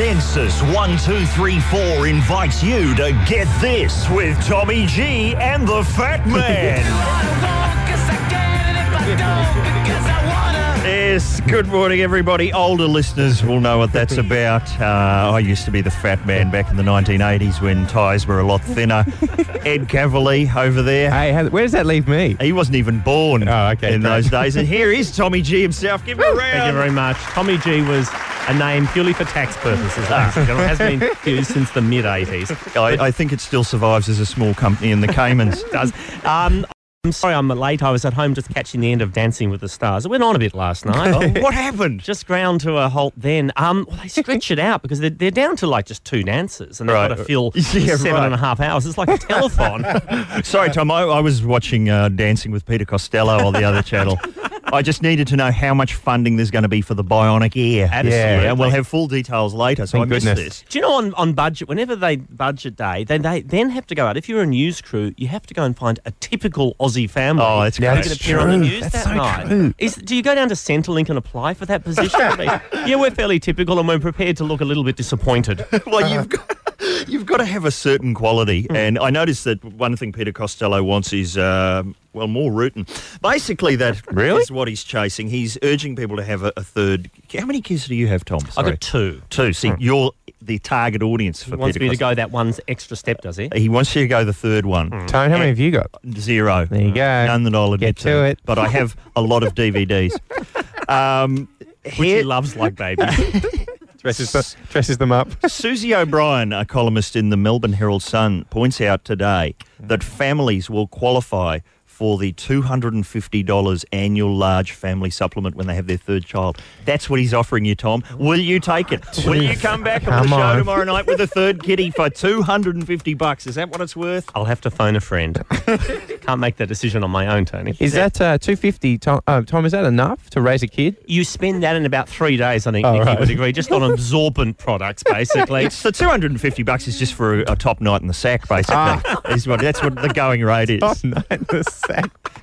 Sensis 1234 invites you to get this with Tommy G and the Fat Man. Yes, good morning, everybody. Older listeners will know what that's about. Uh, I used to be the fat man back in the 1980s when ties were a lot thinner. Ed Kavalee over there. Hey, how, where does that leave me? He wasn't even born Oh, okay, in great. those days. And here is Tommy G himself. Give him a round. Thank you very much. Tommy G was a name purely for tax purposes. it has been used since the mid 80s. I, I think it still survives as a small company in the Caymans. does. Um, I'm sorry I'm late. I was at home just catching the end of Dancing with the Stars. It went on a bit last night. Oh, what happened? Just ground to a halt then. Um, well, they stretch it out because they're, they're down to like just two dancers and they've Right. got to fill Yeah, seven right. and a half hours. It's like a telethon. Sorry, Tom. I, I was watching uh, Dancing with Peter Costello on the other channel. I just needed to know how much funding there's going to be for the bionic ear. Absolutely. Yeah, and we'll have full details later. So Thank I missed goodness. this. Do you know on, on budget, whenever they budget day, they, they then have to go out. If you're a news crew, you have to go and find a typical Aussie family. Oh, that's Yeah, great. That's can appear on the true. news That's that so night. true. Is, do you go down to Centrelink and apply for that position? I mean, yeah, we're fairly typical and we're prepared to look a little bit disappointed. well, you've got, you've got to have a certain quality. And I noticed that one thing Peter Costello wants is, um, well, more rootin'. Basically, that is Really? what he's chasing. He's urging people to have a, a third. How many kids do you have, Tom? I've got two. two. See, you're the target audience for He wants Peter me to go that one extra step, does he? He wants you to go the third one. Tone, how many have you got? Zero. There you go. None that I'll admit Get to it. But I have a lot of DVDs. Um, Which he loves like babies. Dresses, the, dresses them up. Susie O'Brien, a columnist in the Melbourne Herald Sun, points out today that families will qualify for the $250 annual large family supplement when they have their third child. That's what he's offering you, Tom. Will you take it? Will you come back on the Come show on. tomorrow night with a third kitty for 250 bucks? Is that what it's worth? I'll have to phone a friend. Can't make that decision on my own, Tony. Is that uh, 250, Tom, uh, Tom, is that enough to raise a kid? You spend that in about three days, I think, Oh, Nikki right. would agree, just on absorbent products, basically. It's the 250 bucks is just for a, a top night in the sack, basically. Is what, that's what the going rate is. Oh, no, the sack.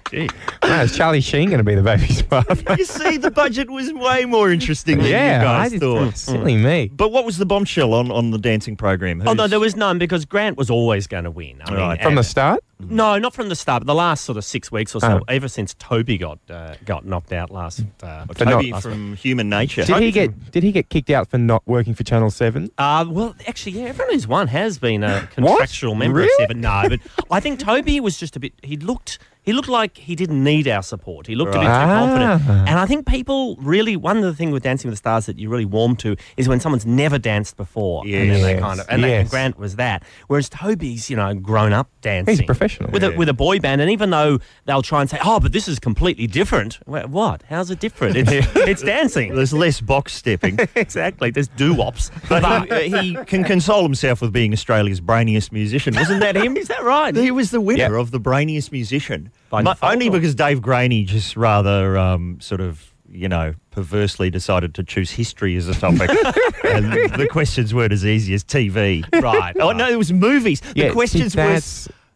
Gee. Wow, is Charlie Sheen going to be the baby's father? You see, the budget was way more interesting than yeah, you guys I did, thought. silly me. But what was the bombshell on, on the dancing program? Oh, no, there was none because Grant was always going to win. I mean, Right. From the start? No, not from the start, but the last sort of six weeks or so, Oh. ever since Toby got uh, got knocked out last. Uh, For Toby not- from Human Nature. Did he get Did he get kicked out for not working for Channel 7? Uh, well, actually, yeah, everyone who's won has been a contractual member Really? of Seven. No, but I think Toby was just a bit. He looked. He looked like he didn't need our support. He looked a bit too confident. Ah. And I think people really one of the things with Dancing with the Stars that you really warm to is when someone's never danced before. And then they Yes. kind of and, they- and Grant was that. Whereas Toby's, you know, grown up dancing. He's a professional. with Yeah. a with a boy band, and even though they'll try and say, "Oh, but this is completely different," Well, what? How's it different? It's, it's dancing. There's less box stepping. exactly. There's doo wops. But he, uh, he can console himself with being Australia's brainiest musician. Wasn't that him? Is that right? He was the winner Yeah. of the brainiest musician. By Mu- default, only or- because Dave Graney just rather um, sort of, you know, perversely decided to choose history as a topic. and the questions weren't as easy as TV. Right. Oh, no, it was movies. The Yeah, see, questions were.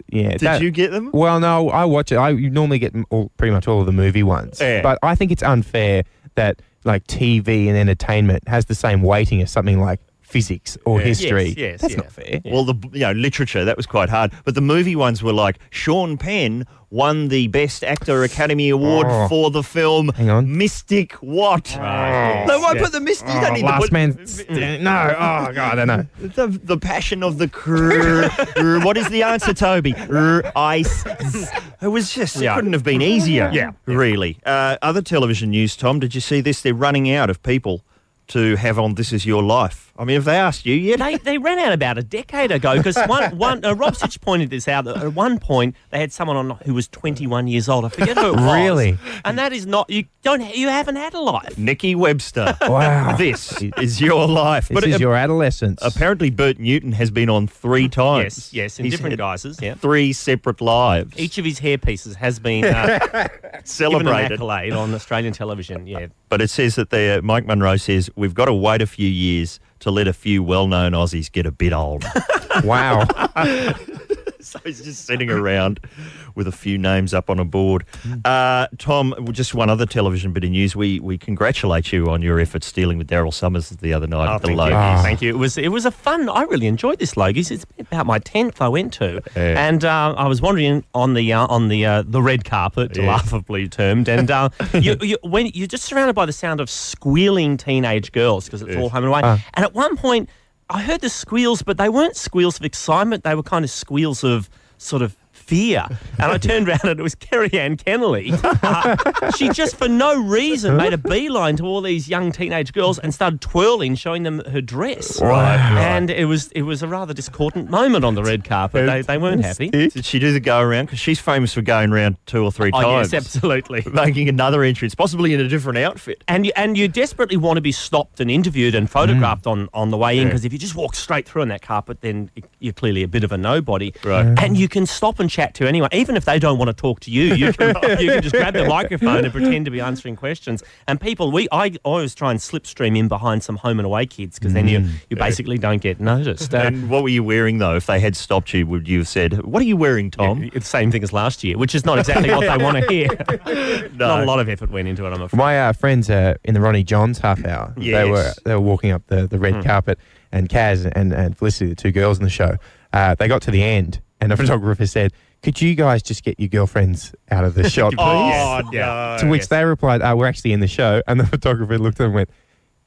yeah. Did that- you get them? Well, no, I watch it. I normally get all, pretty much all of the movie ones. Yeah. But I think it's unfair that like TV and entertainment has the same weighting as something like physics or Yeah. history. Yes, yes, That's yeah. not fair. Well, the you know literature that was quite hard, but the movie ones were like Sean Penn won the Best Actor Academy Award Oh. for the film Hang on. Mystic What? No, yes, won't yes. put the Mystic. you Oh, don't need to last put- man. No. Oh God, I don't know. The, the passion of the crew. What is the answer, Toby? Ice. It was just, it couldn't have been easier. Yeah. Really. Uh, other television news, Tom, did you see this? They're running out of people to have on This Is Your Life. I mean, have they asked you yet? They, they ran out about a decade ago because one, one uh, Rob Sitch pointed this out. that At one point, they had someone on who was 21 years old. I forget who it was. Really? And that is not you don't you haven't had a life. Nikki Webster. Wow. this is your life. This is uh, your adolescence. Apparently, Bert Newton has been on three times. Yes, yes, in He's different had guises. Yeah. Three separate lives. Each of his hair pieces has been uh, given an celebrated. accolade on Australian television. Yeah. But it says that there, Mike Munro says, we've got to wait a few years to let a few well known Aussies get a bit old. wow. so he's just sitting around with a few names up on a board. Uh, Tom, just one other television bit of news. We we congratulate you on your efforts dealing with Daryl Somers the other night Oh, at the thank Logies. you. Ah. Thank you. It was it was a fun. I really enjoyed this Logies. It's about my tenth I went to, Yeah. and uh, I was wandering on the uh, on the uh, the red carpet, Yeah. laughably termed, and uh, you, you, when you're just surrounded by the sound of squealing teenage girls because it's all home and away, Ah. and at one point I heard the squeals, but they weren't squeals of excitement. They were kind of squeals of sort of. Fear, and I turned around and it was Kerry-Anne Kennerley. Uh, she just, for no reason, made a beeline to all these young teenage girls and started twirling, showing them her dress. Right. And it was it was a rather discordant moment on the red carpet. They, they weren't happy. Did she do the go around? Because she's famous for going around two or three Oh times. yes, absolutely. Making another entrance, possibly in a different outfit. And you, and you desperately want to be stopped and interviewed and photographed Mm. on, on the way in because if you just walk straight through on that carpet, then you're clearly a bit of a nobody. Right. And you can stop and chat to anyone, even if they don't want to talk to you. You can you can just grab the microphone and pretend to be answering questions. And people, we I always try and slipstream in behind some home and away kids because then you you basically don't get noticed. Uh, Mm. And what were you wearing though? If they had stopped you, would you have said, "What are you wearing, Tom?" It's the same thing as last year, which is not exactly what they want to hear. Not a lot of effort went into it, I'm afraid. My uh, friends uh, in the Ronnie Johns half hour, they were they were walking up the, the red carpet, and Kaz and, and Felicity, the two girls in the show, uh, they got to the end, and the photographer said, "Could you guys just get your girlfriends out of the shot, please?" Oh, no. to which they replied, uh, "We're actually in the show," and the photographer looked at them and went,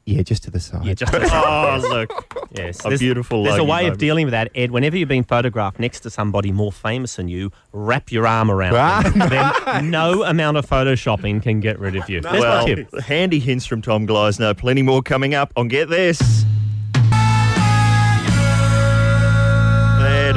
"Yeah, just to the side." Yeah, just Oh, look. yes. A There's- beautiful There's a way moment. of dealing with that, Ed. Whenever you're being photographed next to somebody more famous than you, wrap your arm around them. then no amount of photoshopping can get rid of you. There's my well, tip. handy hints from Tom Gleisner. Plenty more coming up on Get This.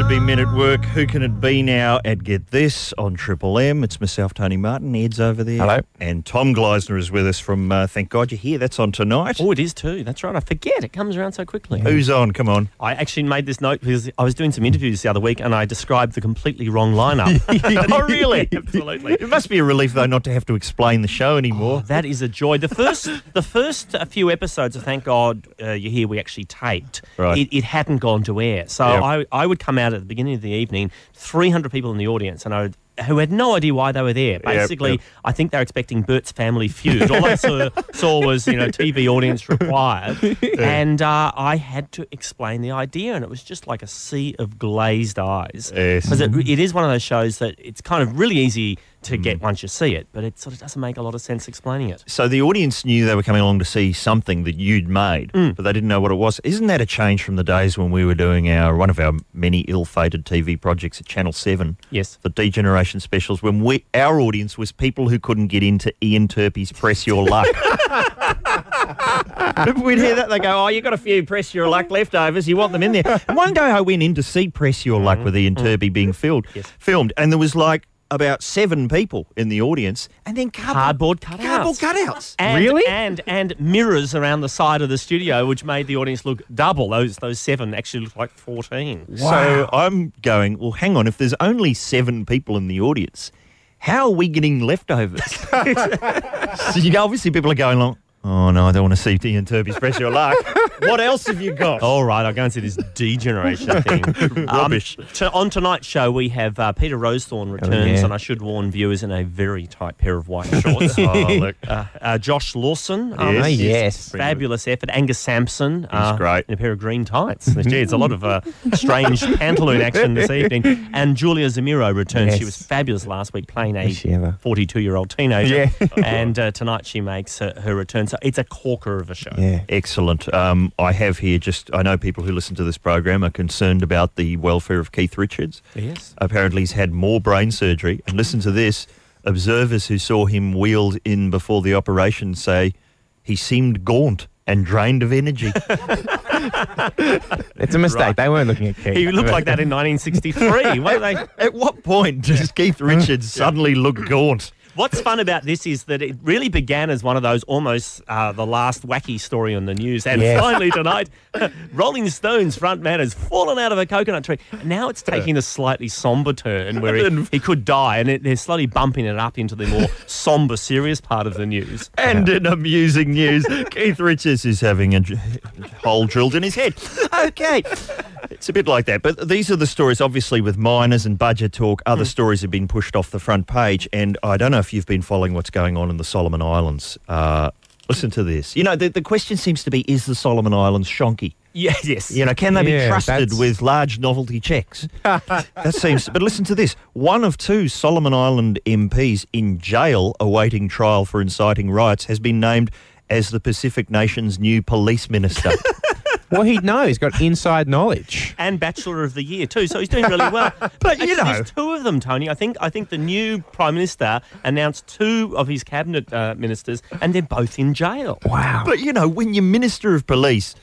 Be Men at Work. Who can it be now at Get This on Triple M? It's myself, Tony Martin. Ed's over there. Hello. And Tom Gleisner is with us from uh, Thank God You're Here. That's on tonight. Oh, it is too. That's right. I forget. It comes around so quickly. Who's on? Come on. I actually made this note because I was doing some interviews the other week and I described the completely wrong lineup. oh, really? Absolutely. It must be a relief, though, not to have to explain the show anymore. That is a joy. The first, the first uh, few episodes of Thank God uh, You're Here, we actually taped. Right. It, it hadn't gone to air, so Yep. I, I would come out at the beginning of the evening, 300 people in the audience, and I who had no idea why they were there. Basically, yep. I think they were expecting Bert's Family Feud. All I saw, saw was you know TV audience required, and uh, I had to explain the idea, and it was just like a sea of glazed eyes. Yes. Because it, it is one of those shows that it's kind of really easy to get once you see it, but it sort of doesn't make a lot of sense explaining it. So the audience knew they were coming along to see something that you'd made, Mm. but they didn't know what it was. Isn't that a change from the days when we were doing our one of our many ill-fated TV projects at Channel Seven, Yes. the Degeneration specials, when we our audience was people who couldn't get into Ian Turpie's Press Your Luck. We'd hear that they go, "Oh, you got a few Press Your Luck leftovers. You want them in there?" And one day I went in to see Press Your Luck with Ian Turpie being filmed, Mm-hmm. Yes. filmed, and there was like about seven people in the audience, and then cardboard, Cardboard cutouts. cardboard cutouts. And, Really? And and mirrors around the side of the studio, which made the audience look double. Those those seven actually looked like fourteen. So I'm going, well, hang on, if there's only seven people in the audience, how are we getting leftovers? so, you know, obviously people are going along, oh, no, I don't want to see Ian Turpie's Press Your Luck. what else have you got? All right, I'll go and see this degeneration thing. Rubbish. Um, to, on tonight's show, we have uh, Peter Rowsthorn returns, yeah. and I should warn viewers in a very tight pair of white shorts. Oh, look. Uh, uh, Josh Lawson, um, Yes. Oh, yes. fabulous effort. Angus Sampson, uh, great. in a pair of green tights. Gee, it's a lot of uh, strange pantaloon action this evening. And Julia Zemiro returns. She was fabulous last week, playing a Was she ever? 42-year-old teenager. Yeah. and uh, tonight she makes uh, her return. So it's a corker of a show. Yeah. Excellent. Um, I have here just, I know people who listen to this program are concerned about the welfare of Keith Richards. Yes. Apparently, he's had more brain surgery. And listen to this observers who saw him wheeled in before the operation say he seemed gaunt and drained of energy. It's a mistake. Right. They weren't looking at Keith. He looked like that in 1963. What are they? At what point does Keith Richards suddenly look gaunt? What's fun about this is that it really began as one of those almost uh, the last wacky story on the news, and Yes. finally tonight, Rolling Stones frontman has fallen out of a coconut tree. Now it's taking a slightly somber turn where he, he could die, and it, they're slowly bumping it up into the more somber, serious part of the news. And in amusing news, Keith Richards is having a hole drilled in his head. Okay. It's a bit like that. But these are the stories, obviously, with miners and budget talk. Other stories have been pushed off the front page. And I don't know if you've been following what's going on in the Solomon Islands. Uh, listen to this. You know, the, the question seems to be is the Solomon Islands shonky? Yeah, yes. You know, can they Yeah, be trusted that's- with large novelty checks? that seems. But listen to this: one of two Solomon Island MPs in jail awaiting trial for inciting riots has been named as the Pacific nation's new police minister. Well, he'd know. He's got inside knowledge. and Bachelor of the Year too. So he's doing really well. But, you Actually, know- there's two of them, Tony. I think I think the new Prime Minister announced two of his cabinet uh, ministers, and they're both in jail. Wow. but you know, when your minister of police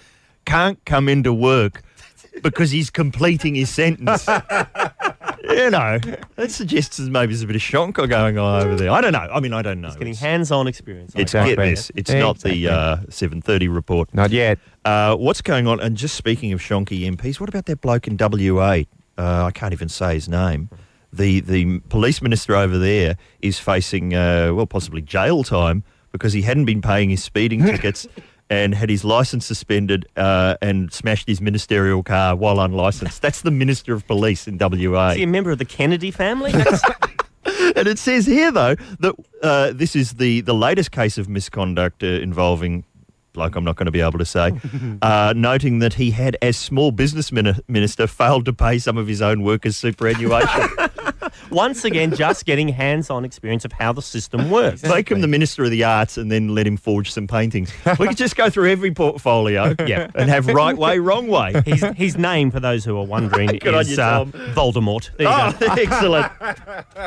can't come into work because he's completing his sentence. You know, that suggests there's maybe there's a bit of shonker going on over there. I don't know. I mean, I don't know. It's getting It's- hands-on experience. It's Exactly. this. It's not the uh, 7:30 report. Not yet. Uh, what's going on? And just speaking of shonky MPs, what about that bloke in WA? Uh, I can't even say his name. The the police minister over there is facing uh, well possibly jail time because he hadn't been paying his speeding tickets and had his license suspended uh, and smashed his ministerial car while unlicensed. That's the minister of police in WA. Is he a member of the Kennedy family? And it says here, though, that uh, this is the, the latest case of misconduct uh, involving, like I'm not going to be able to say, uh, noting that he had, as small business minister, failed to pay some of his own workers' superannuation. Once again, just getting hands-on experience of how the system works. Make him the minister of the arts and then let him forge some paintings. We could just go through every portfolio Yeah. and have right way, wrong way. His, his name, for those who are wondering, is you, uh, Voldemort. There you Oh, go. excellent.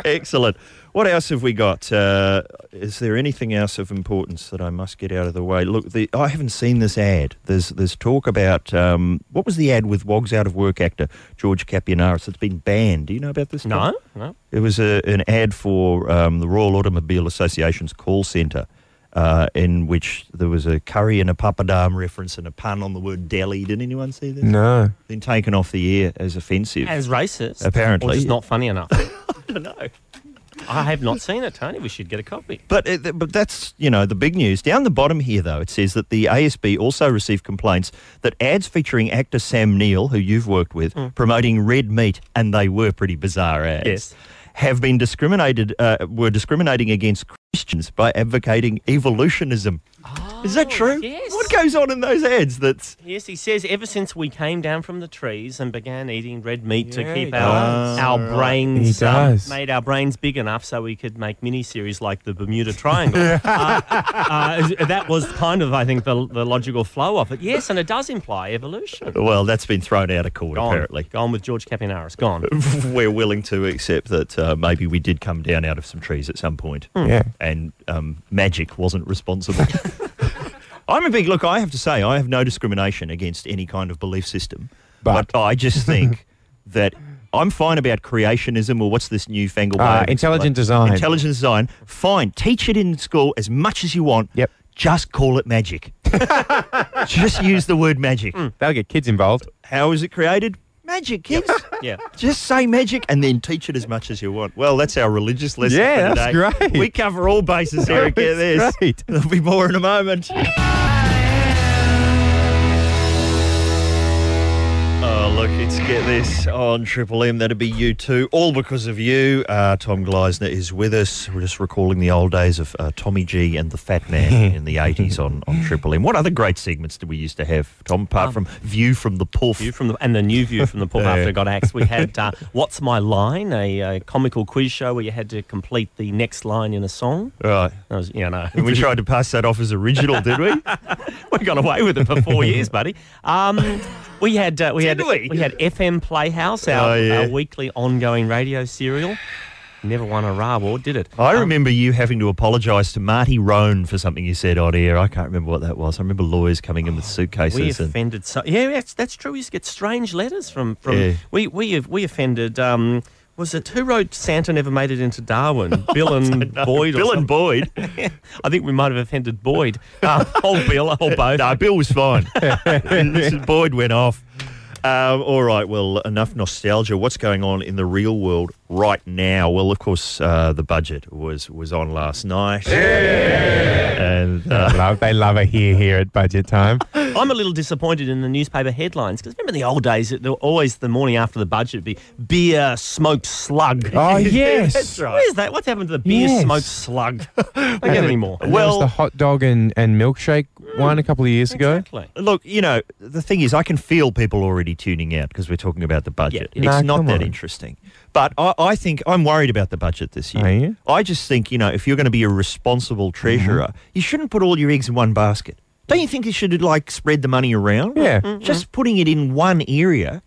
excellent. What else have we got? Uh, is there anything else of importance that I must get out of the way? Look, the, I haven't seen this ad. There's there's talk about um, what was the ad with Wogs out of work actor George Kapiniaris? It's been banned. Do you know about this? Tom? No, no. It was a, an ad for um, the Royal Automobile Association's call centre. Uh, in which there was a curry and a papadam reference and a pun on the word deli. Did anyone see this? No. Been taken off the air as offensive. As racist, Apparently. or just not funny enough. I don't know. I have not seen it, Tony. We should get a copy. But it, but that's you know the big news. Down the bottom here, though, it says that the ASB also received complaints that ads featuring actor Sam Neill, who you've worked with, promoting red meat, and they were pretty bizarre ads. Yes. Have been discriminated, uh, were discriminating against Christians by advocating evolutionism. Is that true? Oh, yes. What goes on in those ads? That's Yes, he says ever since we came down from the trees and began eating red meat Yeah, to he keep our, does. our Right. brains He um, does. made our brains big enough so we could make miniseries like the Bermuda Triangle. uh, uh, that was kind of, I think, the, the logical flow of it. Yes, and it does imply evolution. well, that's been thrown out of court Gone. apparently. Gone with George Kapiniaris. Gone. We're willing to accept that uh, maybe we did come down out of some trees at some point. Yeah. and um, magic wasn't responsible. I'm a big look. I have to say, I have no discrimination against any kind of belief system, but, But- I just think that I'm fine about creationism or what's this newfangled Uh, intelligent explaining- design. Intelligent design. Fine, teach it in school as much as you want. Yep. Just call it magic. just use the word magic. That'll get kids involved. How is it created? Magic, kids. Yeah. Just say magic and then teach it as much as you want. Well, that's our religious lesson. Yeah, for that's today. great. We cover all bases, Eric. Get this. Great. There'll be more in a moment. Get this on Triple M. That'd be you too. All because of you. Uh, Tom Gleisner is with us. We're just recalling the old days of uh, Tommy G and the Fat Man in the 80s on, on Triple M. What other great segments did we used to have, Tom, apart from View from the Puff? View from the, and the new view from the pub Yeah. after it got axed. We had uh, What's My Line, a, uh comical quiz show where you had to complete the next line in a song. Right. That was, you know, And we tried to pass that off as original, did we? we got away with it for four years, buddy. Um, we had uh, we had Did we? had FM Playhouse, our, Oh, yeah. our weekly ongoing radio serial. Never won a RA award, did it? I Um, remember you having to apologise to Marty Rhone for something you said on air. I can't remember what that was. I remember lawyers coming in with we suitcases and offended. So, yeah, that's, that's true. We used to get strange letters from from. Yeah. We we we offended. Um, was it who wrote Santa never made it into Darwin? Bill and Boyd. or Bill and? Boyd. I think we might have offended Boyd. Um, or Bill, or both. no, Bill was fine. Boyd went off. Um, all right, well, enough nostalgia. What's going on in the real world right now? Well, of course, uh, the budget was was on last night, and uh, Love, they love a here here at budget time. I'm a little disappointed in the newspaper headlines because remember in the old days, it, there were always the morning after the budget would be beer, smoked slug. Oh, yes. That's right. Where's that? What's happened to the beer, Yes. smoked slug? Don't get any more. And there was Well- the hot dog and, and milkshake one a couple of years ago. Exactly. Look, you know, the thing is, I can feel people already tuning out because we're talking about the budget. Yeah. It's No, not that on. interesting. But I, I think I'm worried about the budget this year. Are you? I just think, you know, if you're going to be a responsible treasurer, Mm-hmm. you shouldn't put all your eggs in one basket. Don't you think you should, like, spread the money around? Yeah. Just putting it in one area,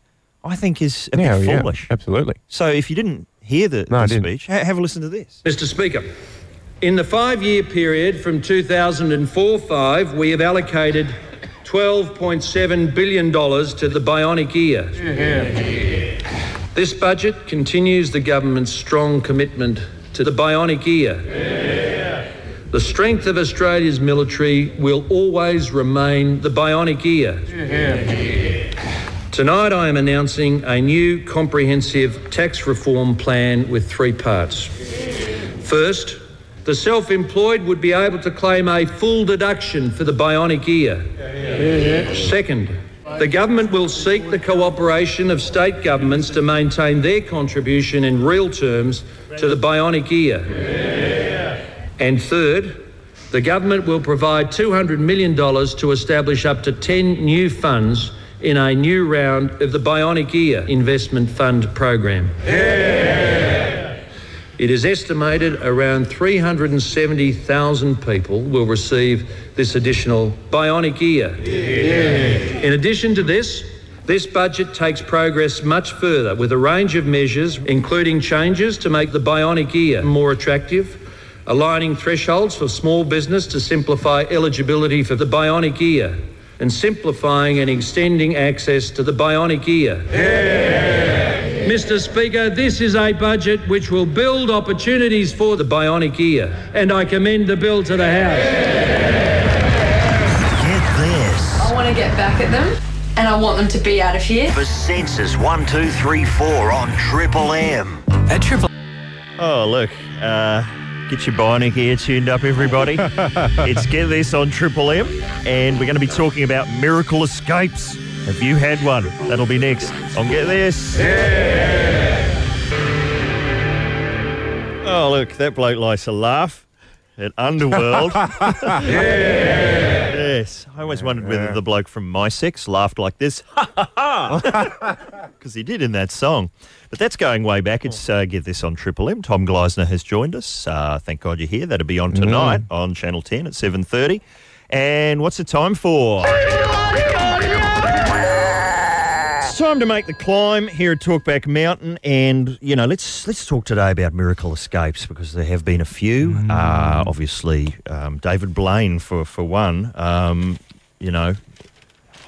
I think, is a Yeah, bit yeah, foolish. absolutely. So if you didn't hear the, No, the speech, ha- have a listen to this. Mr. Speaker, in the five year period from 2004 5, we have allocated $12.7 billion to the bionic ear. This budget continues the government's strong commitment to the bionic ear. The strength of Australia's military will always remain the bionic ear. Tonight, I am announcing a new comprehensive tax reform plan with three parts. First, the self employed would be able to claim a full deduction for the bionic ear. Second, the government will seek the cooperation of state governments to maintain their contribution in real terms to the bionic ear. And third, the government will provide $200 million to establish up to 10 new funds in a new round of the Bionic Ear Investment Fund program. It is estimated around 370,000 people will receive this additional bionic ear. In addition to this, this budget takes progress much further with a range of measures, including changes to make the bionic ear more attractive, aligning thresholds for small business to simplify eligibility for the bionic ear, and simplifying and extending access to the bionic ear. Mr. Speaker, this is a budget which will build opportunities for the bionic ear, and I commend the bill to the House. Get this. I want to get back at them and I want them to be out of here. For Sensis 1234 on Triple M. At Triple Oh, look. Uh, get your bionic ear tuned up, everybody. it's Get This on Triple M, and we're going to be talking about miracle escapes. Have you had one? That'll be next on Get This. Oh, look, that bloke likes to laugh at Underworld. Yes. I always wondered whether the bloke from Mi-Sex laughed like this. Because he did in that song. But that's going way back. It's uh, Get This on Triple M. Tom Gleisner has joined us. Uh, thank God you're here. That'll be on tonight on Channel 10 at 7.30. And what's the time for? Time to make the climb here at Talkback Mountain, and you know, let's let's talk today about miracle escapes because there have been a few. Uh, obviously, um, David Blaine for for one. Um, you know,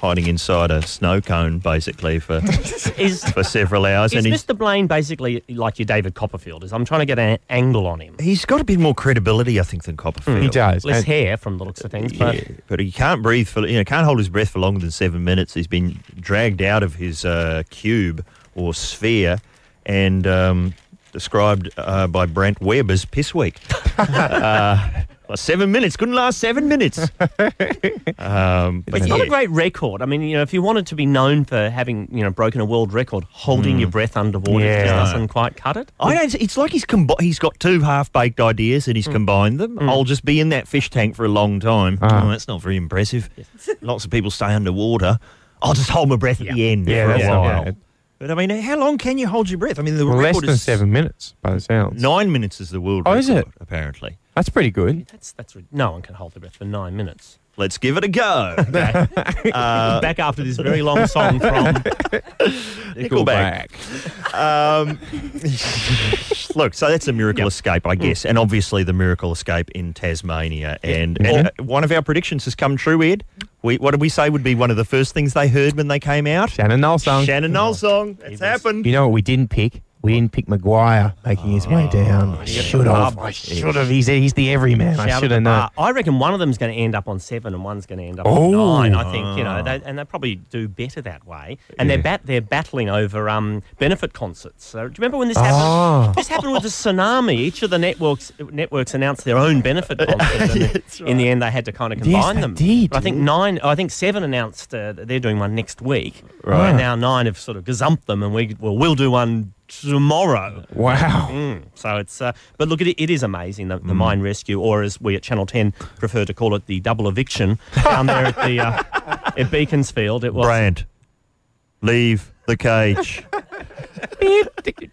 hiding inside a snow cone basically for Is, for several hours, is and he's, Mr. Blaine basically like your David Copperfield? Is I'm trying to get an angle on him. he's got a bit more credibility, I think, than Copperfield. He does. Less And- hair from the looks of things, but Yeah, but he can't breathe for you know can't hold his breath for longer than seven minutes. He's been dragged out of his uh, cube or sphere and um, described uh, by Brant Webb as piss weak. uh, well, seven minutes couldn't last seven minutes. um, but it's not a great record. I mean, you know, if you wanted to be known for having, you know, broken a world record, holding your breath underwater Yeah. just doesn't quite cut it. I don't. It's like he's combi- he's got two half baked ideas and he's combined them. I'll just be in that fish tank for a long time. Ah. Oh, that's not very impressive. Lots of people stay underwater. I'll just hold my breath at the end Yeah, for a while. bad. But I mean, how long can you hold your breath? I mean, the Well, less record than is seven minutes by the sounds. Nine minutes is the world Oh, record, is it? apparently. That's pretty good. That's that's re- no one can hold their breath for nine minutes. Let's give it a go. Back after this very long song from Nickelback. um, look, so that's a miracle escape, I guess, and obviously the miracle escape in Tasmania. And, and uh, one of our predictions has come true, Ed. We, what did we say would be one of the first things they heard when they came out? Shannon Noll song. Shannon Noll song. It's happened. You know what we didn't pick? We didn't pick McGuire making his way down. I should have. I should have. He's, he's the everyman. I should have known. I reckon one of them's going to end up on seven and one's going to end up Oh. on nine. I think you know, they, and they probably do better that way. And they're bat- they're battling over um, benefit concerts. So, do you remember when this Oh. happened? This happened with the tsunami. Each of the networks networks announced their own benefit concert. and In the end, they had to kind of Yes, combine they them. did. But I think nine. I think seven announced uh, that they're doing one next week. Right. And now nine have sort of gazumped them, and we well we'll do one tomorrow. Wow. Mm, so it's, uh, but look, it, it is amazing the, the mine rescue, or as we at Channel Ten prefer to call it, the double eviction down there at the uh, at Beaconsfield. It was Brant, leave the cage. beep,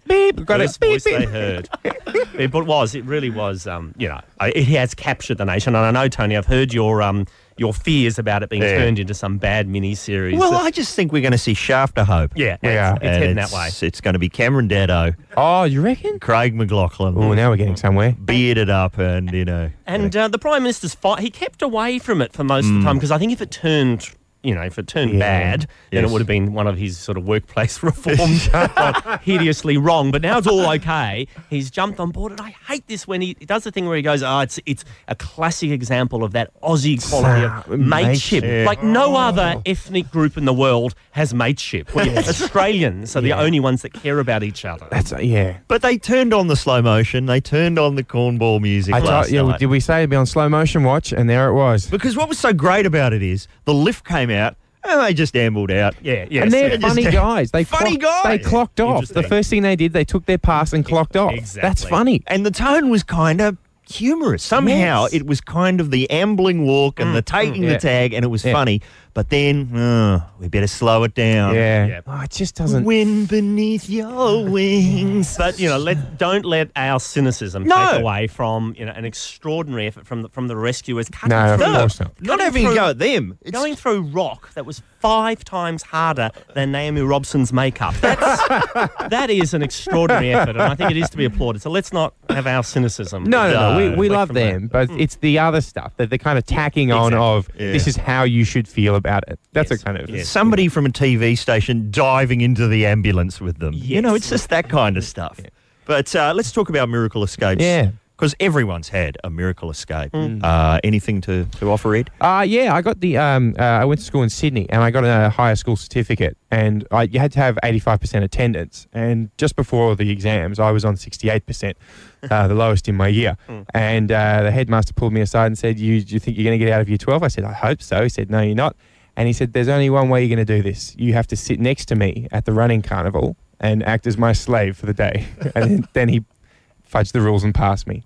beep. Got first it. Beep, voice they heard. it but was it really was? Um, you know, it has captured the nation, and I know Tony, I've heard your um your fears about it being Yeah. turned into some bad mini series. Well, I just think we're going to see Shaft of Hope. yeah, Yeah. it's, it's And heading it's, that way. It's going to be Cameron Daddo, Oh, you reckon? Craig McLachlan, Oh, now we're getting somewhere. bearded up, and you know. And uh, the Prime Minister's fight, he kept away from it for most of the time because I think if it turned, you know, if it turned Yeah. bad, then it would have been one of his sort of workplace reforms gone hideously wrong. But now it's all okay. He's jumped on board, and I hate this when he, he does the thing where he goes, "Oh, it's it's a classic example of that Aussie quality Ah, of mateship. mateship. Like no other ethnic group in the world has mateship. We- Australians are the only ones that care about each other. That's yeah. But they turned on the slow motion. They turned on the cornball music I last told, yeah, night. did we say it'd be on slow motion watch? And there it was. Because what was so great about it is the lift came out and they just ambled out. yeah, yeah. and they're Just- funny guys. They Funny clocked, They clocked off. The first thing they did, they took their pass and clocked off. Exactly. That's funny. And the tone was kind of humorous. Somehow Yes. it was kind of the ambling walk and the taking yeah. the tag, and it was Yeah. funny. But then, uh, we better slow it down. Yeah. Yeah. Oh, it just doesn't. Wind beneath your wings. But you know, let don't let our cynicism No. take away from you know an extraordinary effort from the, from the rescuers cutting No, of through, course not. Not having a go at them. It's going through rock that was five times harder than Naomi Robson's makeup. That's, that is an extraordinary effort, and I think it is to be applauded. So let's not have our cynicism. No, no, no. We, we love from that. them, but it's the other stuff that they're kind of tacking on of Yeah. this is how you should feel about it. That's Yes. a kind of. Yes. somebody from a TV station diving into the ambulance with them. You know, it's just that kind of stuff. But uh, let's talk about miracle escapes. Yeah. Because everyone's had a miracle escape. Uh, anything to, to offer, Ed? Uh, yeah, I got the. Um, uh, I went to school in Sydney, and I got a higher school certificate, and I, you had to have eighty five percent attendance. And just before the exams, I was on sixty eight percent, uh, the lowest in my year. And uh, the headmaster pulled me aside and said, "You, do you think you're going to get out of year 12? I said, "I hope so." He said, "No, you're not." And he said, "There's only one way you're going to do this. You have to sit next to me at the running carnival and act as my slave for the day." and then, then he fudged the rules and passed me.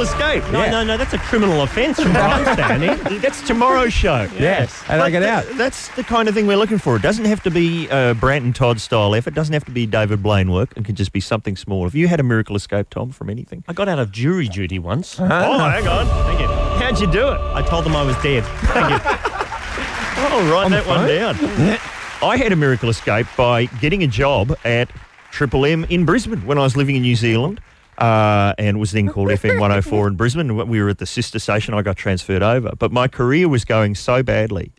Escape. No, Yeah. no, no. That's a criminal offence from. That's tomorrow's show. Yes, and I But got out. th- That's the kind of thing we're looking for. It doesn't have to be a uh, Brant and Todd style effort. It doesn't have to be David Blaine work. It can just be something small. Have you had a miracle escape, Tom, from anything? I got out of jury duty once. Oh, hang on. Thank you. How'd you do it? I told them I was dead. Thank you. Oh, write that one down. I had a miracle escape by getting a job at Triple M in Brisbane when I was living in New Zealand. Uh, and was then called FM 104 in Brisbane. We were at the sister station. I got transferred over. But my career was going so badly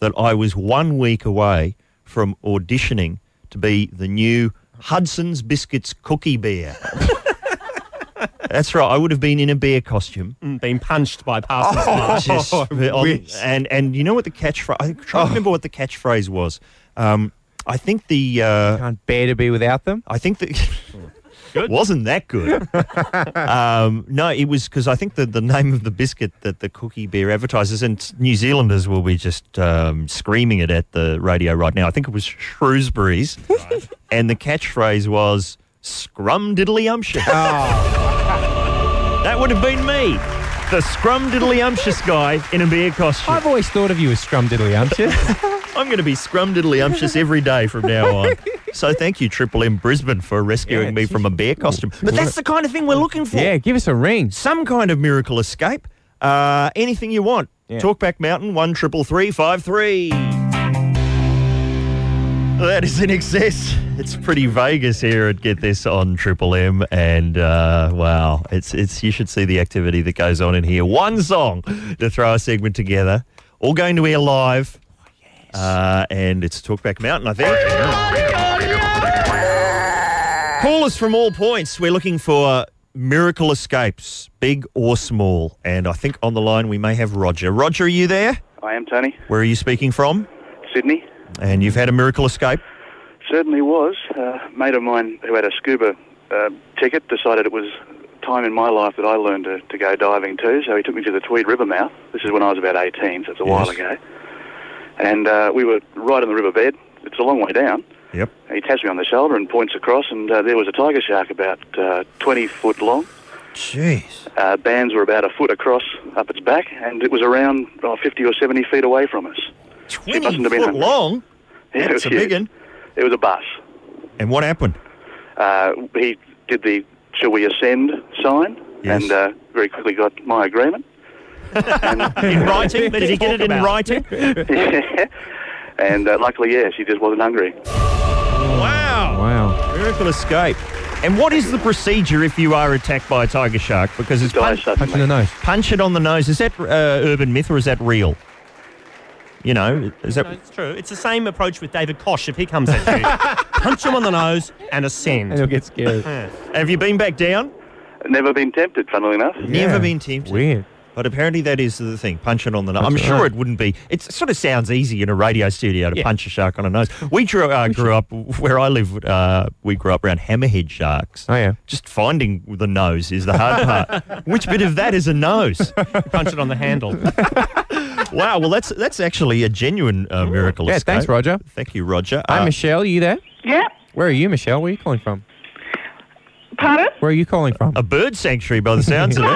that I was one week away from auditioning to be the new Hudson's Biscuits cookie bear. That's right. I would have been in a bear costume. Mm, Being punched by passers Just on- wish. and and you know what the catchphrase? I try to remember what the catchphrase was. Um, I think the uh, Can't bear to be without them. I think the wasn't that good. um, no, it was because I think the the name of the biscuit that the Cookie bear advertises, and New Zealanders will be just um, screaming it at the radio right now. I think it was Shrewsbury's, and the catchphrase was "Scrum diddly umptious." That would have been me, the scrum diddly umptious guy in a beer costume. I've always thought of you as scrum diddly umptious. I'm going to be scrum umptious every day from now on. So thank you, Triple M Brisbane, for rescuing Yeah, me from a bear costume. But that's the kind of thing we're looking for. yeah, give us a ring. Some kind of miracle escape. Uh, anything you want. Yeah. Talkback Mountain, one triple three five three. That is in excess. It's pretty Vegas here at Get This on Triple M, and uh, wow, it's it's you should see the activity that goes on in here. One song to throw a segment together, all going to air live, uh, and it's Talkback Mountain, I think. Callers from all points. We're looking for miracle escapes, big or small. And I think on the line we may have Roger. Roger, are you there? I am Tony, Where are you speaking from? Sydney. And you've had a miracle escape? Certainly was. Uh, a mate of mine who had a scuba uh, ticket decided it was time in my life that I learned to, to go diving too, so he took me to the Tweed River mouth. This is when I was about 18, so it's a while ago. And uh, we were right on the riverbed. It's a long way down. Yep. He taps me on the shoulder and points across, and uh, there was a tiger shark about uh, 20 foot long. Jeez. Uh, bands were about a foot across up its back, and it was around oh, 50 or 70 feet away from us. 20 mustn't have been foot hungry. long? Yeah, it was a big one. It was a bus. And what happened? Uh, he did the "Shall we ascend?" sign, Yes. and uh, very quickly got my agreement. In writing? Did he get it in writing? and uh, luckily, yeah, she just wasn't hungry. Wow. Wow. Miracle escape. And what is the procedure if you are attacked by a tiger shark? Because it's Die punch, Punch in the nose. punch it on the nose. Is that uh, urban myth or is that real? You know, is that No, it's true. It's the same approach with David Koch if he comes at you. Punch him on the nose and ascend. And he'll get scared. have you been back down? Never been tempted, funnily enough. Never been tempted. Weird. But apparently that is the thing. Punch it on the nose. Punch I'm sure right. it wouldn't be. It sort of sounds easy in a radio studio to Yeah. punch a shark on a nose. We grew, uh, grew up where I live. Uh, we grew up around hammerhead sharks. Oh, yeah. Just finding the nose is the hard part. Which bit of that is a nose? Punch it on the handle. Wow. Well, that's that's actually a genuine uh, miracle. Yeah, escape. thanks, Roger. Thank you, Roger. Hi, Uh, Michelle. Are you there? Yeah. Where are you, Michelle? Where are you calling from? Pardon? Where are you calling from? a bird sanctuary, by the sounds of it.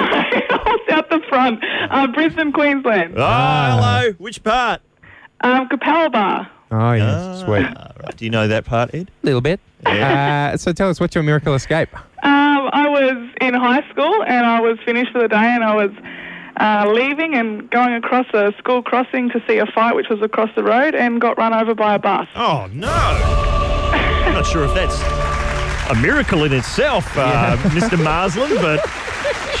Out the front. Uh, Brisbane, Queensland. Oh, hello. Which part? Um, Capalaba. Oh, yes. Sweet. Ah, right. Do you know that part, Ed? A little bit. Uh, so tell us, what's your miracle escape? Um, I was in high school and I was finished for the day and I was uh, leaving and going across a school crossing to see a fight which was across the road and got run over by a bus. Oh, no. I'm not sure if that's a miracle in itself, uh, Mr. Marsland, but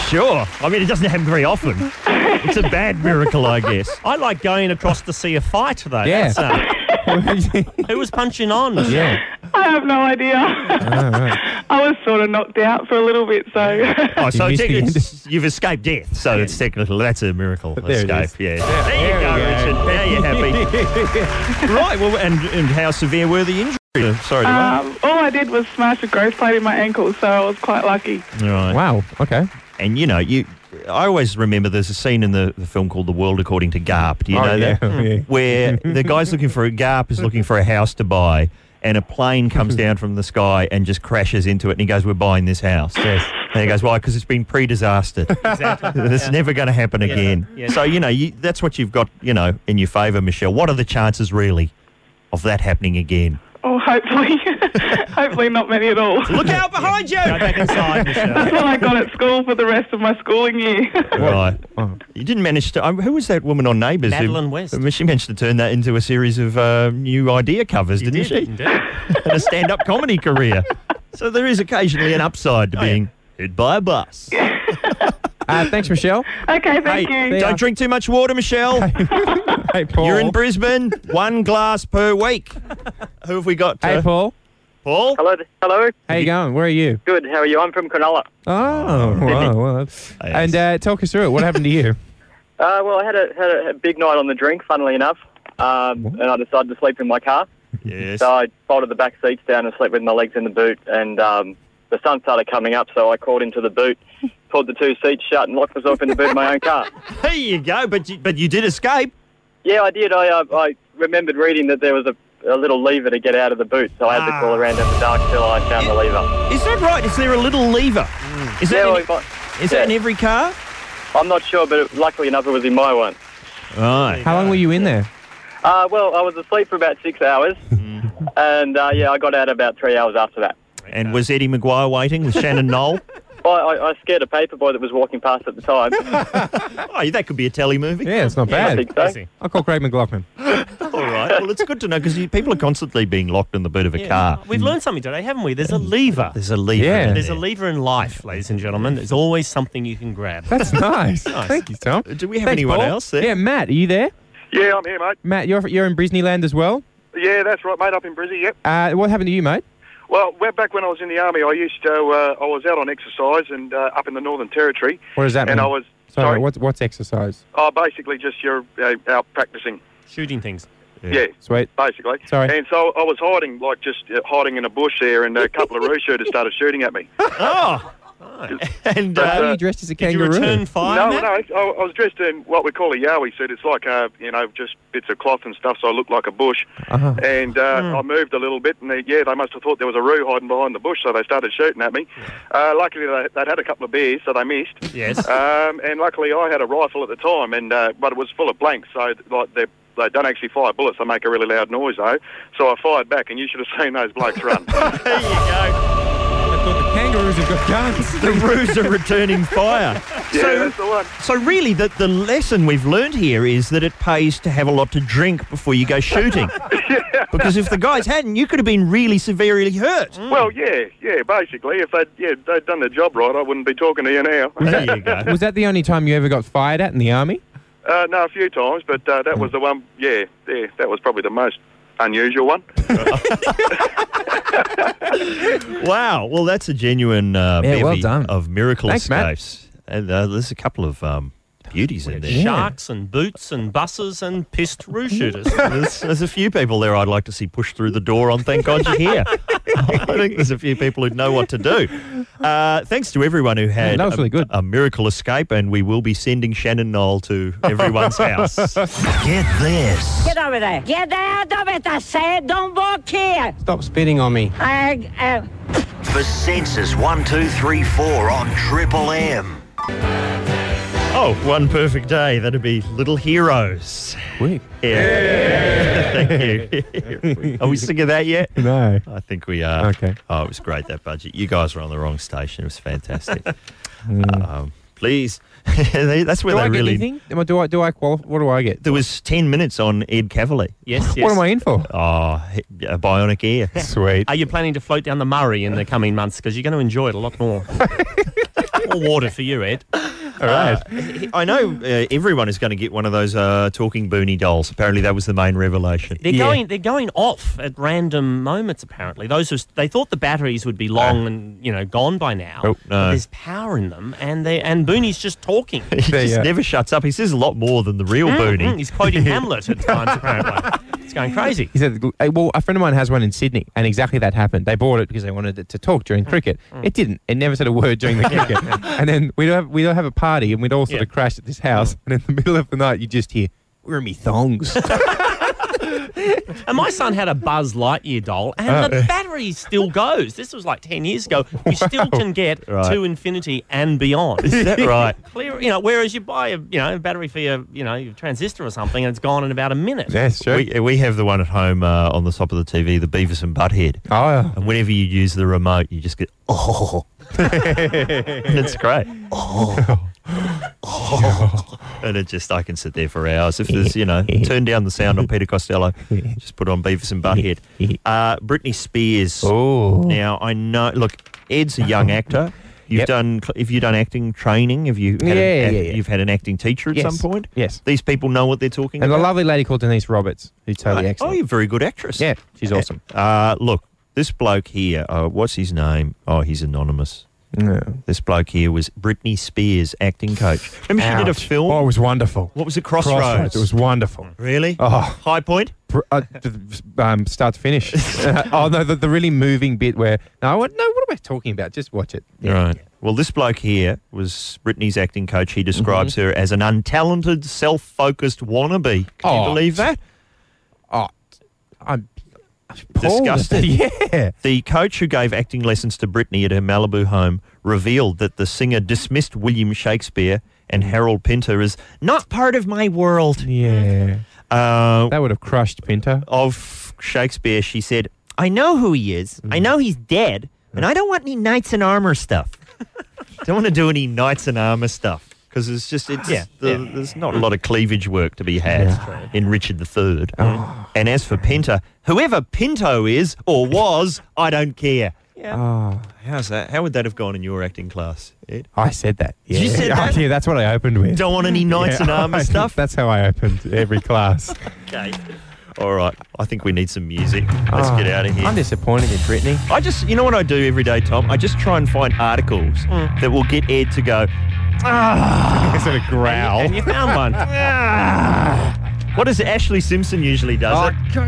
sure. I mean, it doesn't happen very often. It's a bad miracle, I guess. I like going across to see a fight though. Yeah. That's, uh, who was punching on? yeah. I have no idea. Oh, right. I was sort of knocked out for a little bit, so. Oh, so You missed the technically end. it's- you've escaped death, so it's technically that's a miracle There it escape. is. Yeah. There you go, There we Richard. Now you're happy. right. Well, and, and how severe were the injuries? Uh, Sorry. Um, all I did was smash a growth plate in my ankle, so I was quite lucky. Right. Wow. Okay. And you know, you. I always remember there's a scene in the, the film called The World According to Garp. Do you Oh, know yeah. that? Yeah. Where the guy's looking for a Garp is looking for a house to buy, and a plane comes down from the sky and just crashes into it, and he goes, "We're buying this house." Yes. And he goes, "Why? Because it's been pre-disastered. Exactly. It's never going to happen Yeah. again." Yeah. So you know, you, that's what you've got, you know, in your favour, Michelle. What are the chances, really, of that happening again? Hopefully, hopefully not many at all. Look out behind you! Go back inside, Michelle. That's what I got at school for the rest of my schooling year. Right. Oh. You didn't manage to. Um, who was that woman on Neighbours? who- Madeleine West. She managed to turn that into a series of uh, new idea covers, You didn't did, she? indeed. and a stand-up comedy career. So there is occasionally an upside to Oh, yeah. being hit by a bus. Uh, thanks, Michelle. okay, thank Hey, you. Don't drink too much water, Michelle. Hey, Paul. You're in Brisbane. One glass per week. Who have we got? Hey, Paul. Paul. Hello, hello. How you going? Where are you? Good. How are you? I'm from Cronulla. Oh, wow. well, and uh, talk us through it. What happened to you? Uh, well, I had a had a, a big night on the drink, funnily enough, um, and I decided to sleep in my car. Yes. So I folded the back seats down and slept with my legs in the boot, and um, the sun started coming up, so I crawled into the boot, pulled the two seats shut, and locked myself in the boot of my own car. There you go. But you, but you did escape. Yeah, I did. I uh, I remembered reading that there was a, a little lever to get out of the boot, so I had to Ah. crawl around in the dark till I found the lever. Is that right? Is there a little lever? Is that, Yeah, in, well, is that in yeah. every car? I'm not sure, but it, luckily enough, it was in my one. Right. How long were you in there? Uh, well, I was asleep for about six hours, and uh, yeah, I got out about three hours after that. And was Eddie McGuire waiting with Shannon Noll? I, I, I scared a paper boy that was walking past at the time. Oh, that could be a telly movie. Yeah, it's not I bad. think so. Easy. I'll call Craig McLachlan. All right. Well, it's good to know because people are constantly being locked in the boot of a Yeah. car. We've learned something today, haven't we? There's a lever. There's a lever. Yeah. in There's a lever in life, ladies and gentlemen. There's always something you can grab. That's nice. Thank you, Tom. Do we have Thanks, anyone Paul. else there? Yeah, Matt, are you there? Yeah, I'm here, mate. Matt, you're you're in Brisneyland as well. Yeah, that's right, mate. Up in Brizzy. Yep. Uh, what happened to you, mate? Well, way back when I was in the army, I used to. Uh, I was out on exercise and uh, up in the Northern Territory. What does that and mean? I was Sorry, sorry. what's what's exercise? Oh, basically just you're uh, out practicing. Shooting things. Yeah. Sweet. basically. Sorry. And so I was hiding, like just uh, hiding in a bush there, and a couple of roo shooters started shooting at me. Oh. And But, Why uh, are you dressed as a Did you kangaroo? return fire? no, Matt? no, I, I was dressed in what we call a yowie suit. It's like, uh, you know, just bits of cloth and stuff, so I looked like a bush. Uh-huh. And uh, Hmm. I moved a little bit, and they, yeah, they must have thought there was a roo hiding behind the bush, so they started shooting at me. Uh, luckily, they, they'd had a couple of beers, so they missed. Yes. Um, and luckily, I had a rifle at the time, and uh, but it was full of blanks, so like they they don't actually fire bullets; they make a really loud noise, though. So I fired back, and you should have seen those blokes run. there you go. Have got guns. The roos are returning fire. yeah, so, that's the one. so really, the, the lesson we've learned here is that it pays to have a lot to drink before you go shooting. Because if the guys hadn't, you could have been really severely hurt. Well, yeah, yeah. Basically, if they'd yeah they'd done their job right, I wouldn't be talking to you now. There you go. Was that the only time you ever got fired at in the army? Uh, no, a few times, but uh, that was the one. Yeah, yeah, that was probably the most unusual one. Wow. Well, that's a genuine uh, Yeah, well bevy done. of miracle Thanks, Matt. escapes. And uh, there's a couple of um, beauties in there. Sharks and boots and buses and pissed roo shooters. There's, there's a few people there I'd like to see push through the door on Thank God You're Here. I think there's a few people who know what to do. Uh, thanks to everyone who had that was a, really good. a miracle escape, and we will be sending Shannon Noll to everyone's house. Get this. Get over there. Get out of it, I said. Don't walk here. Stop spitting on me. I, uh, For Sensis 1234 on Triple M. Oh, one perfect day. That'd be Little Heroes. Sweet. Yeah. Thank you. Are we sick of that yet? No. I think we are. Okay. Oh, it was great, that budget. You guys were on the wrong station. It was fantastic. Mm. um, please. That's where Do they I get really. anything? Am I- Do I do I qualify? What do I get? There was 10 minutes on Ed Kavalee. yes, yes. What am I in for? Oh, a bionic ear. Sweet. Are you planning to float down the Murray in the coming months? Because you're going to enjoy it a lot more. More water for you, Ed. All right. Uh, I know uh, everyone is going to get one of those uh, talking boonie dolls. Apparently, that was the main revelation. They're Yeah. going. They're going off at random moments. Apparently, those who they thought the batteries would be long and you know gone by now. Oh, but no. there's power in them, and they and Boonie's just talking. He just you never shuts up. He says a lot more than the real Mm, boonie. mm, He's quoting Hamlet at times. Apparently, it's going crazy. He said, "Well, a friend of mine has one in Sydney, and exactly that happened. They bought it because they wanted it to talk during Mm. cricket. It didn't. It never said a word during the cricket. And then we'd have we'd have a party, and we'd all sort Yeah. of crash at this house. And in the middle of the night, you just hear, "Where are me thongs?" And my son had a Buzz Lightyear doll, and the battery still goes. This was like ten years ago. We still can get Right. to infinity and beyond. Is that right? Clear, you know. Whereas you buy a you know a battery for your you know your transistor or something, and it's gone in about a minute. That's true. We, we have the one at home uh, on the top of the TV, the Beavis and Butthead. oh, yeah. And whenever you use the remote, you just get, oh. and it's great. Oh. And it just, I can sit there for hours. If there's, you know, turn down the sound on Peter Costello, just put on Beavis and Butthead. Uh, Britney Spears. Oh. Now, I know, look, Ed's a young actor. You've Yep. done, have you done acting training? Have you had Yeah, an, yeah, yeah. You've had an acting teacher at Yes. some point? Yes. These people know what they're talking about. And a lovely lady called Denise Roberts, who's totally oh, excellent. Oh, you're a very good actress. Yeah, she's awesome. Uh, look, this bloke here, uh, what's his name? Oh, he's anonymous. No. This bloke here was Britney Spears' acting coach. Remember she did a film? Oh, it was wonderful. What was it? Crossroads. Crossroads. It was wonderful. Really? Oh. High point? Uh, um, start to finish. oh no, the, the really moving bit where no, what, no, what am I talking about? Just watch it. Yeah. Right. Well, this bloke here was Britney's acting coach. He describes Mm-hmm. her as an untalented, self-focused wannabe. Can you Oh, believe that? Oh, I'm. Disgusted. yeah. The coach who gave acting lessons to Britney at her Malibu home revealed that the singer dismissed William Shakespeare and Harold Pinter as not part of my world. Yeah. Uh, That would have crushed Pinter. of Shakespeare, she said, I know who he is. I know he's dead, and I don't want any knights in armor stuff. don't want to do any knights in armor stuff because it's just it's Yeah, the, yeah. there's not a lot of cleavage work to be had in Richard III. And as for Pinter, whoever Pinter is or was, I don't care. Oh, How's that? How would that have gone in your acting class, Ed? I said that. Yeah. You said that? yeah, that's what I opened with. Don't want any knights in armor stuff. That's how I opened every class. Okay. All right. I think we need some music. Let's Oh, get out of here. I'm disappointed in Britney. I just, you know what I do every day, Tom? I just try and find articles Mm. that will get Ed to go. Instead of growl. And you found one. Ah. What does Ashlee Simpson usually does? Oh,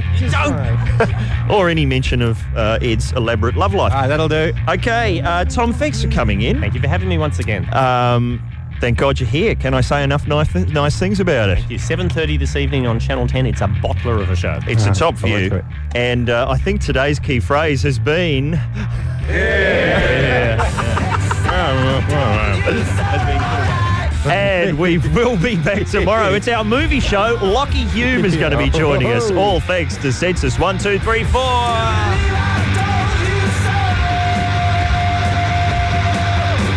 it? or any mention of uh, Ed's elaborate love life. Ah, that'll do. Okay, uh, Tom, thanks for coming in. Thank you for having me once again. Um, thank God you're here. Can I say enough nice, nice things about it? Thank you. 7.30 this evening on Channel 10. It's a bottler of a show. It's Ah, a top view. And uh, I think today's key phrase has been. And we will be back tomorrow. It's our movie show. Lachy Hulme is going to be joining us. Oh. All thanks to Sensis 1234.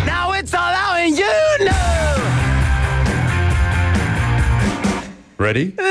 Now it's allowing you know. Ready?